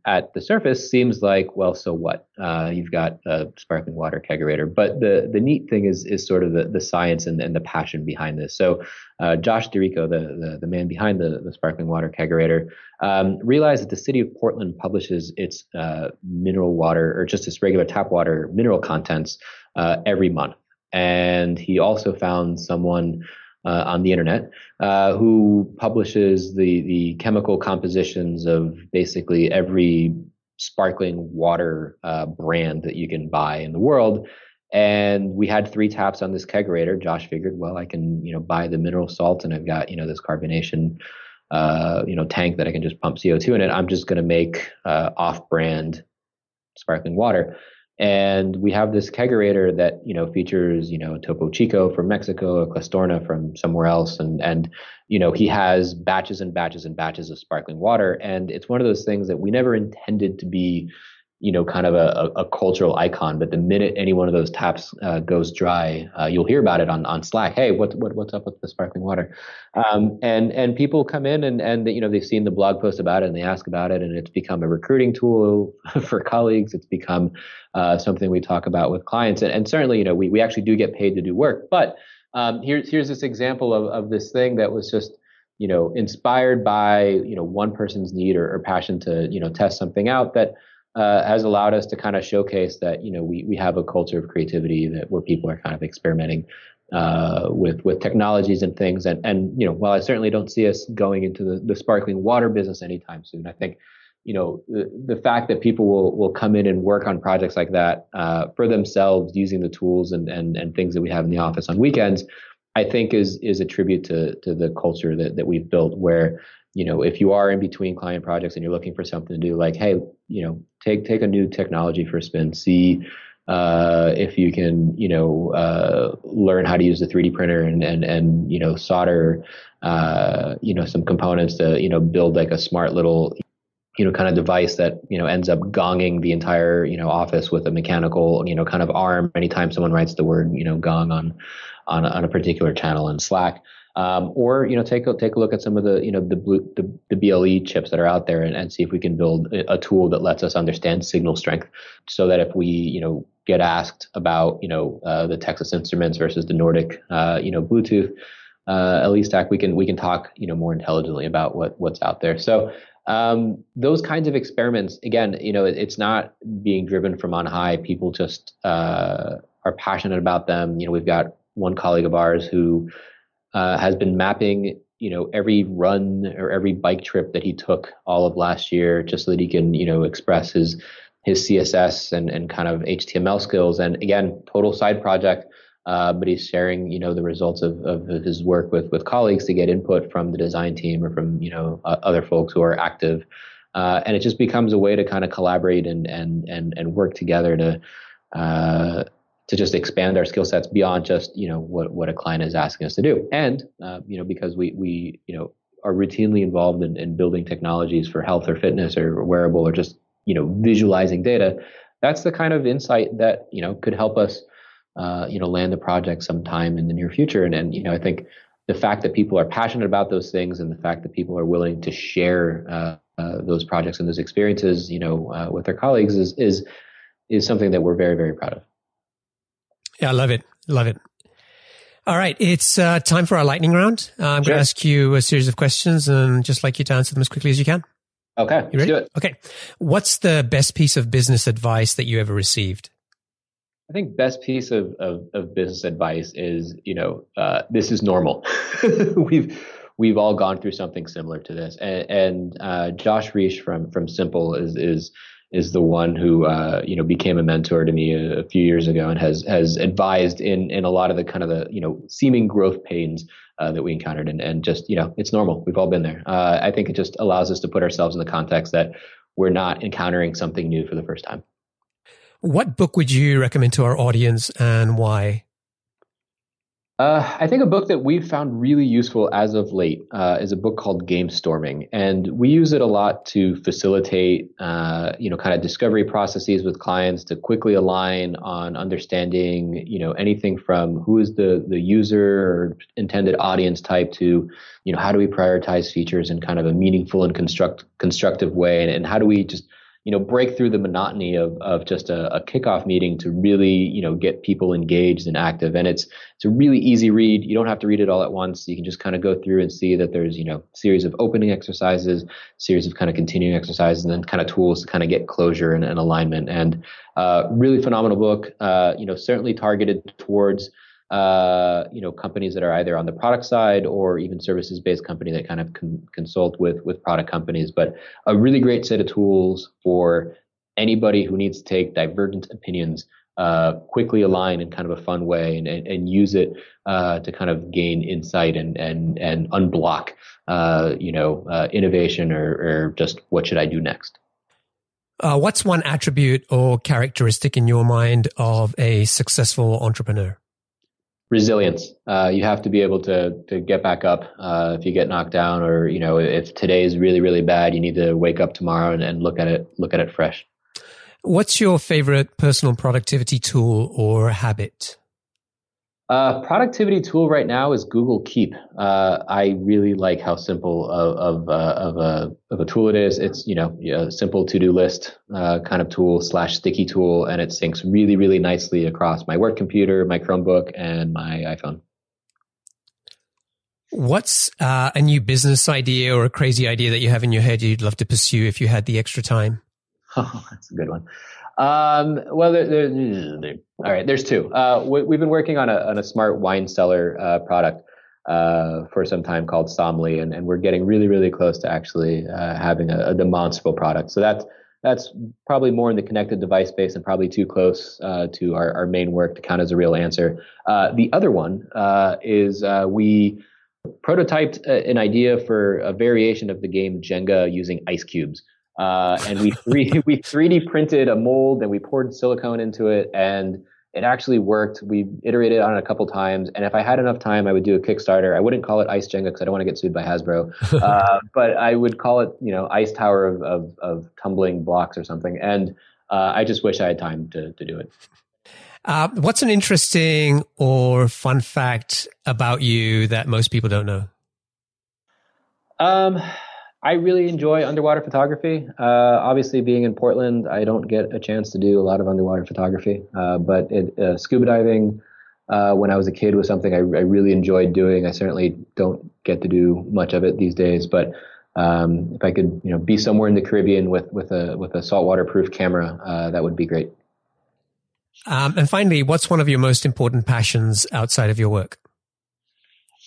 at the surface seems like, well, so what? Uh, you've got a sparkling water kegerator. But the, the neat thing is is sort of the, the science and, and the passion behind this. So uh, Josh DeRico, the, the, the man behind the, the sparkling water kegerator, um, realized that the city of Portland publishes its uh, mineral water or just its regular tap water mineral contents uh, every month. And he also found someone uh, on the internet, uh, who publishes the the chemical compositions of basically every sparkling water uh, brand that you can buy in the world. And we had three taps on this kegerator. Josh figured, well, I can you know buy the mineral salt, and I've got you know this carbonation. Uh, you know, tank that I can just pump CO2 in it. I'm just going to make uh, off-brand sparkling water. And we have this kegerator that, you know, features, you know, Topo Chico from Mexico, a Clastorna from somewhere else. And, and, you know, he has batches and batches and batches of sparkling water. And it's one of those things that we never intended to be you know, kind of a, a, cultural icon. But the minute any one of those taps uh, goes dry, uh, you'll hear about it on, on Slack. Hey, what, what what's up with the sparkling water? Um, and and people come in and and you know they've seen the blog post about it and they ask about it, and it's become a recruiting tool for colleagues. It's become uh, something we talk about with clients, and, and certainly you know we we actually do get paid to do work. But um, here's here's this example of of this thing that was just you know inspired by you know one person's need or, or passion to you know test something out that uh, has allowed us to kind of showcase that you know we we have a culture of creativity that where people are kind of experimenting uh, with with technologies and things. And and you know while I certainly don't see us going into the, the sparkling water business anytime soon, I think you know, the, the fact that people will, will come in and work on projects like that uh, for themselves using the tools and, and, and things that we have in the office on weekends, I think is is a tribute to to the culture that, that we've built where, you know, if you are in between client projects and you're looking for something to do, like, hey, you know, take take a new technology for a spin, see uh, if you can, you know, uh, learn how to use the 3D printer and and and you know solder, uh, you know, some components to you know build like a smart little you know, kind of device that, you know, ends up gonging the entire, you know, office with a mechanical, you know, kind of arm anytime someone writes the word, you know, gong on, on, on a particular channel in Slack. Um, or, you know, take a, take a look at some of the, you know, the, blue, the, the BLE chips that are out there and, and see if we can build a, tool that lets us understand signal strength so that if we, you know, get asked about, you know, uh, the Texas Instruments versus the Nordic, uh, you know, Bluetooth, uh, at least we can, we can talk, you know, more intelligently about what, what's out there. So, um, those kinds of experiments, again, you know, it, it's not being driven from on high. People just uh, are passionate about them. You know, we've got one colleague of ours who uh, has been mapping, you know, every run or every bike trip that he took all of last year, just so that he can, you know, express his his CSS and and kind of HTML skills. And again, total side project uh, but he's sharing, you know, the results of, of his work with with colleagues to get input from the design team or from you know uh, other folks who are active, uh, and it just becomes a way to kind of collaborate and and and and work together to uh, to just expand our skill sets beyond just you know what what a client is asking us to do, and uh, you know because we we you know are routinely involved in, in building technologies for health or fitness or wearable or just you know visualizing data. That's the kind of insight that you know could help us uh, you know, land the project sometime in the near future. And, and, you know, I think the fact that people are passionate about those things and the fact that people are willing to share uh, uh, those projects and those experiences, you know, uh, with their colleagues is, is, is something that we're very, very proud of. Yeah, I love it. Love it. All right. It's uh, time for our lightning round. Uh, I'm sure. going to ask you a series of questions and just like you to answer them as quickly as you can. Okay. You ready? Okay. What's the best piece of business advice that you ever received? I think best piece of, of, of business advice is, you know, uh, this is normal. we've we've all gone through something similar to this. And, and uh, Josh Reich from from Simple is is is the one who uh, you know became a mentor to me a, a, few years ago and has has advised in in a lot of the kind of the you know seeming growth pains uh, that we encountered and and just you know it's normal. We've all been there. Uh, I think it just allows us to put ourselves in the context that we're not encountering something new for the first time. What book would you recommend to our audience and why? Uh, I think a book that we've found really useful as of late uh, is a book called Gamestorming, and we use it a lot to facilitate, uh, you know, kind of discovery processes with clients to quickly align on understanding, you know, anything from who is the the user or intended audience type to, you know, how do we prioritize features in kind of a meaningful and construct constructive way, and, and how do we just you know break through the monotony of of just a, a, kickoff meeting to really you know get people engaged and active. And it's it's a really easy read. You don't have to read it all at once. You can just kind of go through and see that there's you know series of opening exercises series of kind of continuing exercises and then kind of tools to kind of get closure and, and alignment. And uh, really phenomenal book. Uh, you know certainly targeted towards uh, you know, companies that are either on the product side or even services based company that kind of con- consult with with product companies. But a really great set of tools for anybody who needs to take divergent opinions uh, quickly align in kind of a fun way and, and, and use it uh, to kind of gain insight and and and unblock uh, you know uh, innovation or, or just what should I do next. What's one attribute or characteristic in your mind of a successful entrepreneur? Resilience. Uh, you have to be able to to get back up uh, if you get knocked down, or you know if today is really really bad, you need to wake up tomorrow and, and look at it look at it fresh. What's your favorite personal productivity tool or habit? Uh, productivity tool right now is Google Keep. Uh, I really like how simple of of, uh, of, a of a tool it is. It's you know a simple to do list uh, kind of tool slash sticky tool, and it syncs really really nicely across my work computer, my Chromebook, and my iPhone. What's uh, a new business idea or a crazy idea that you have in your head you'd love to pursue if you had the extra time? Oh, that's a good one. Um, well, there, there, all right. There's two. Uh, we, have been working on a on a smart wine cellar uh, product uh, for some time called Somly, and, and we're getting really, really close to actually uh, having a, a, demonstrable product. So that's that's probably more in the connected device space and probably too close uh, to our, our main work to count as a real answer. Uh, the other one is we prototyped an idea for a variation of the game Jenga using ice cubes. And we 3 we 3D printed a mold and we poured silicone into it and it actually worked. We iterated on it a couple times, and if I had enough time, I would do a Kickstarter. I wouldn't call it Ice Jenga because I don't want to get sued by Hasbro, uh, but I would call it, you know, Ice Tower of of, of tumbling blocks or something. And uh, I just wish I had time to to do it. Uh, what's an interesting or fun fact about you that most people don't know? Um, I really enjoy underwater photography. Uh, obviously, being in Portland, I don't get a chance to do a lot of underwater photography. Uh, but it, uh, scuba diving, uh, when I was a kid, was something I, I, really enjoyed doing. I certainly don't get to do much of it these days. But um, if I could, you know, be somewhere in the Caribbean with with a with a saltwater proof camera, uh, that would be great. Um, and finally, what's one of your most important passions outside of your work?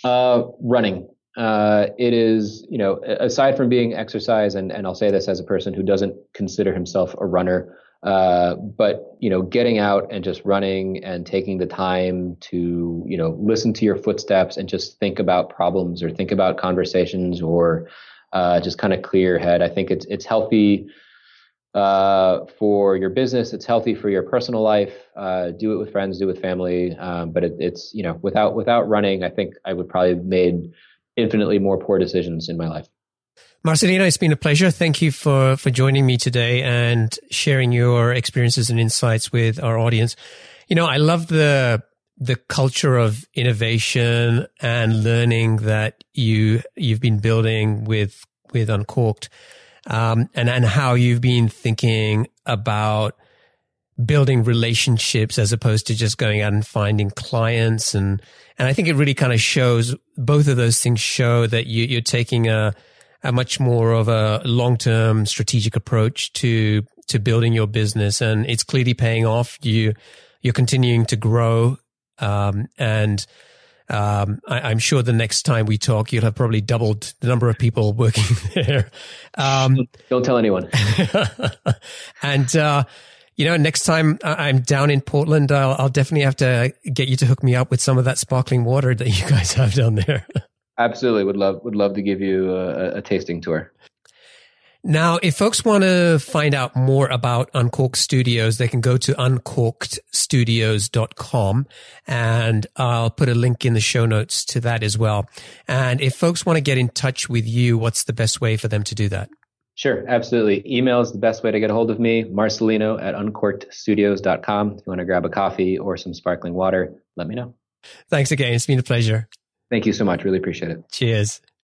Uh, running uh, it is, you know, aside from being exercise, and, and I'll say this as a person who doesn't consider himself a runner, uh, but you know, getting out and just running and taking the time to, you know, listen to your footsteps and just think about problems or think about conversations or uh, just kind of clear your head. I think it's it's healthy uh, for your business. It's healthy for your personal life. Uh, do it with friends, do it with family. Um, but it, it's you know, without without running, I think I would probably have made infinitely more poor decisions in my life. Marcelino, it's been a pleasure. Thank you for, for joining me today and sharing your experiences and insights with our audience. You know, I love the, the culture of innovation and learning that you, you've been building with, with Uncorked, um, and, and how you've been thinking about building relationships as opposed to just going out and finding clients and and I think it really kind of shows both of those things show that you, you're taking a a much more of a long term strategic approach to to building your business and it's clearly paying off you you're continuing to grow um, and um, I, am sure the next time we talk, you'll have probably doubled the number of people working there. Um, Don't tell anyone. and uh, you know, next time I'm down in Portland, I'll, I'll, definitely have to get you to hook me up with some of that sparkling water that you guys have down there. Absolutely, would love would love to give you a, a tasting tour. Now, if folks want to find out more about Uncorked Studios, they can go to uncorkedstudios.com and I'll put a link in the show notes to that as well. And if folks want to get in touch with you, what's the best way for them to do that? Sure, absolutely. Email is the best way to get a hold of me, marcelino at uncorkedstudios.com. If you want to grab a coffee or some sparkling water, let me know. Thanks again. It's been a pleasure. Thank you so much. Really appreciate it. Cheers.